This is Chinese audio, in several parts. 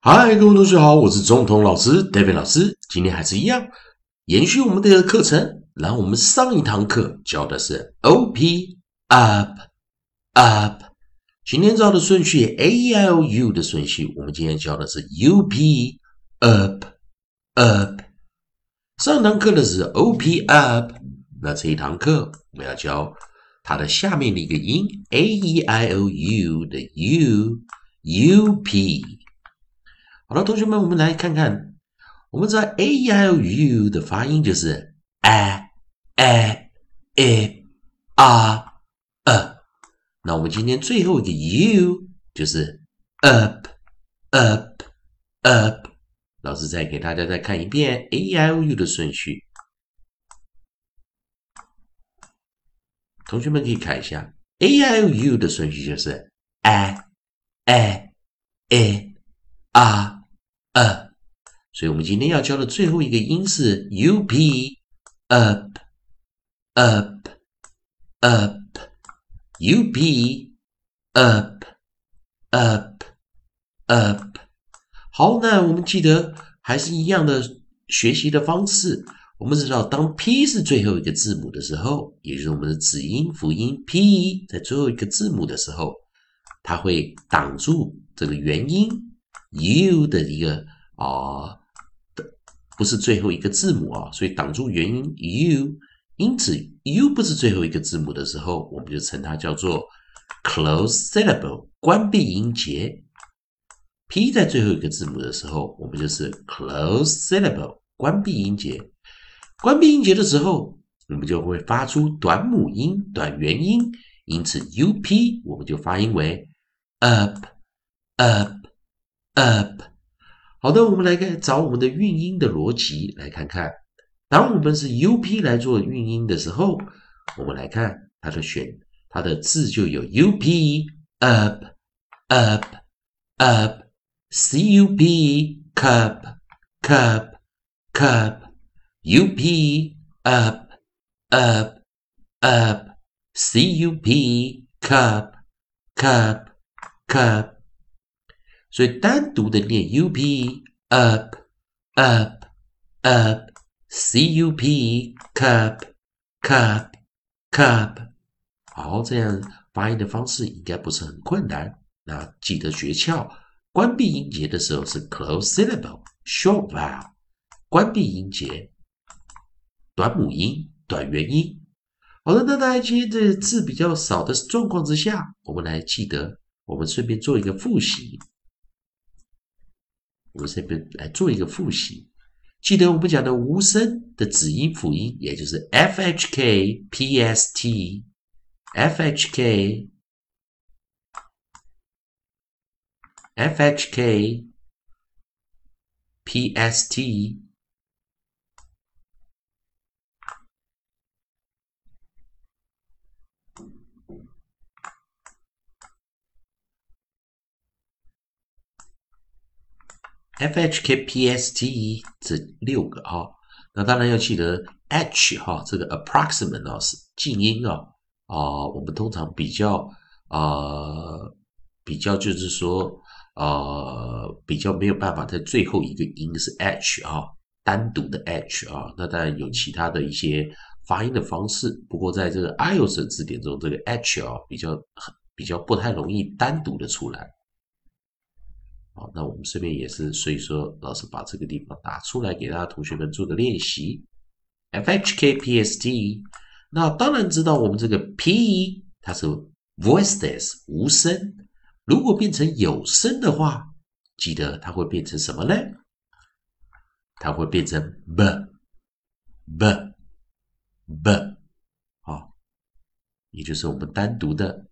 嗨，各位同学好，我是总统老师 David 老师。今天还是一样，延续我们的课程。然后我们上一堂课教的是 O P up up，今天教的顺序 A E I O U 的顺序，我们今天教的是 U P up up。上堂课的是 O P up，那这一堂课我们要教它的下面的一个音 A E I O U 的 U U P。好了，同学们，我们来看看，我们知道 a e i o u 的发音就是 a a a r a。那我们今天最后一个 u 就是 up up up。老师再给大家再看一遍 a i o u 的顺序，同学们可以看一下 a i o u 的顺序就是 a a a r。呃，所以我们今天要教的最后一个音是 u p up up up u p up up up。好，那我们记得还是一样的学习的方式。我们知道，当 p 是最后一个字母的时候，也就是我们的子音辅音 p 在最后一个字母的时候，它会挡住这个元音。U 的一个啊的不是最后一个字母啊，所以挡住元音 u，因此 u 不是最后一个字母的时候，我们就称它叫做 close syllable 关闭音节。p 在最后一个字母的时候，我们就是 close syllable 关闭音节。关闭音节的时候，我们就会发出短母音、短元音，因此 u p 我们就发音为 up up。up，好的，我们来看找我们的韵音的逻辑，来看看，当我们是 up 来做韵音的时候，我们来看它的选，它的字就有 up up up up cup cup cup cup up up up up cup cup cup 所以单独的念 u p up up up c u p cup cup cup，好，这样发音的方式应该不是很困难。那记得诀窍，关闭音节的时候是 close syllable short vowel，关闭音节，短母音、短元音。好的，那在今天这字比较少的状况之下，我们来记得，我们顺便做一个复习。我们这边来做一个复习，记得我们讲的无声的子音辅音，也就是 f h k p s t f h k f h k p s t。F h k p s t e 这六个哈，那当然要记得 h 哈，这个 approximate 啊是静音啊啊，我们通常比较啊比较就是说啊比较没有办法在最后一个音是 h 啊，单独的 h 啊，那当然有其他的一些发音的方式，不过在这个 iOS 字典中，这个 h 啊比较比较不太容易单独的出来。好，那我们这边也是，所以说老师把这个地方打出来给大家同学们做个练习。F H K P S T，那当然知道我们这个 P 它是 voiceless 无声，如果变成有声的话，记得它会变成什么呢？它会变成 b b b，好，也就是我们单独的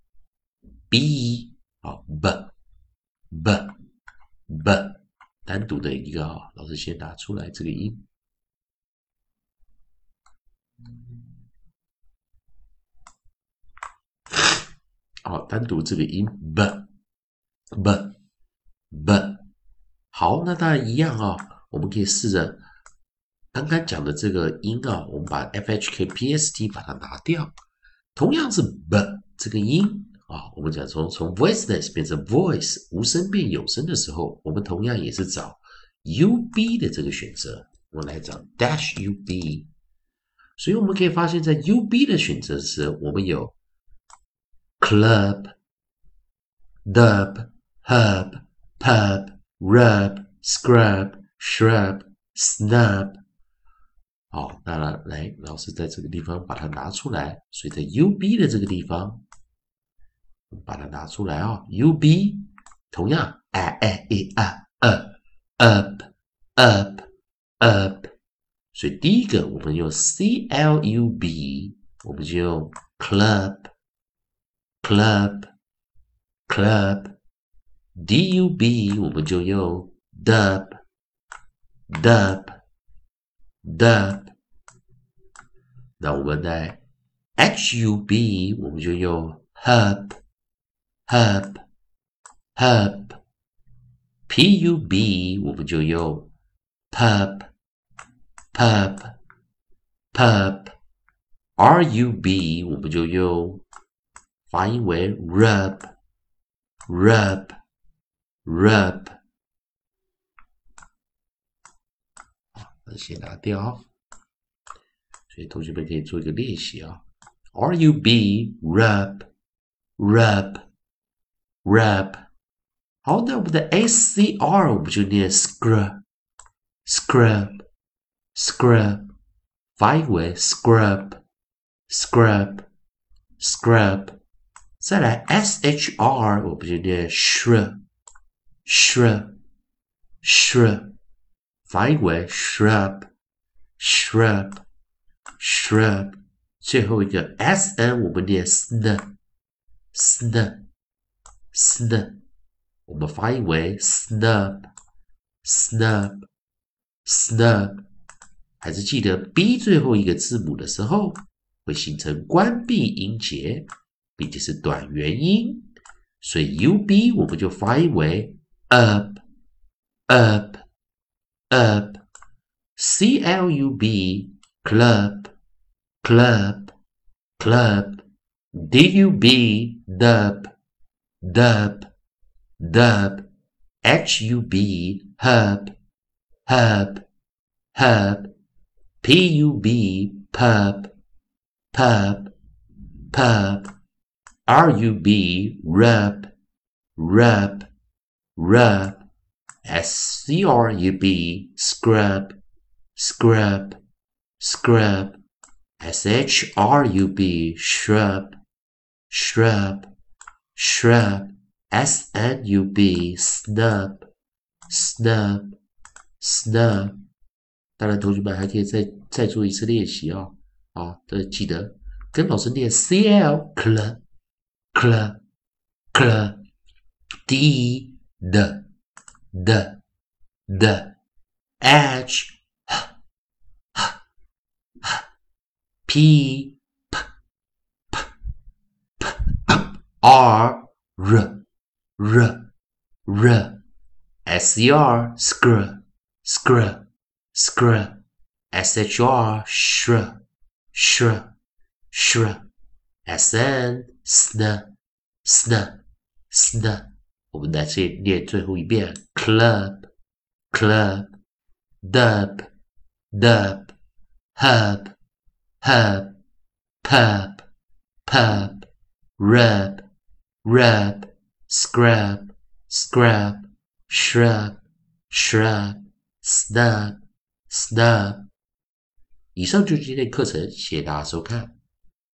b，好 b b。B 单独的一个啊，老师先打出来这个音。好，单独这个音 b b b。好，那当然一样啊，我们可以试着刚刚讲的这个音啊，我们把 f h k p s t 把它拿掉，同样是 b 这个音，啊，我们讲从从 voiceless 变成 voice 无声变有声的时候，我们同样也是找 U B 的这个选择。我们来找 dash U B。所以我们可以发现，在 U B 的选择时，我们有 club、dub、hub、pub、rub、scrub、shrub、snub。好，当然，来，老师在这个地方把它拿出来。所以在 U B 的这个地方。把它拿出来啊，U B，同样，A A E A up up up，所以第一个我们用 C L U B，我们就用 club club club，D U B 我们就用 dub dub dub，那我们在 H U B 我们就用 hub。Hub, hub, pub 我们就用 pub, pub, pub, rub 我们就用发音为 rub, rub, rub。好，那先拿掉。所以同学们可以做一个练习啊，rub, rub, rub。rap。好，那我们的 S C R 我们就念 scrub scrub scrub，发音为 scrub scrub scrub。再来 S H R 我们就念 shrub shrub shrub，发音为 shrub shrub shrub。最后一个 S N 我们念 snub snub。snub，我们发音为 snub，snub，snub，还是记得 b 最后一个字母的时候会形成关闭音节，并且是短元音，所以 ub 我们就发音为 up up up club club club dub dub。Dub, dub, hub, hub, hub, hub, pub, pub, pub, pub, rub, rub, rub, rub, scrub, scrub, scrub, scrub, shrub, shrub, shrub, shrub, s n u b, snub, snub, snub。当然，同学们还可以再再做一次练习哦。啊，这记得跟老师念 c l, cl, cl, cl, d, d, d, d, h, h, h, p, R R R R S E R skr skr skr S H R sh sh sh S N sn sn sn 我们再次念最后一遍：club club dub dub hub hub pub pub rub rub, scrub, scrub, shrub, shrub, snub, snub。以上就是今天的课程，谢谢大家收看。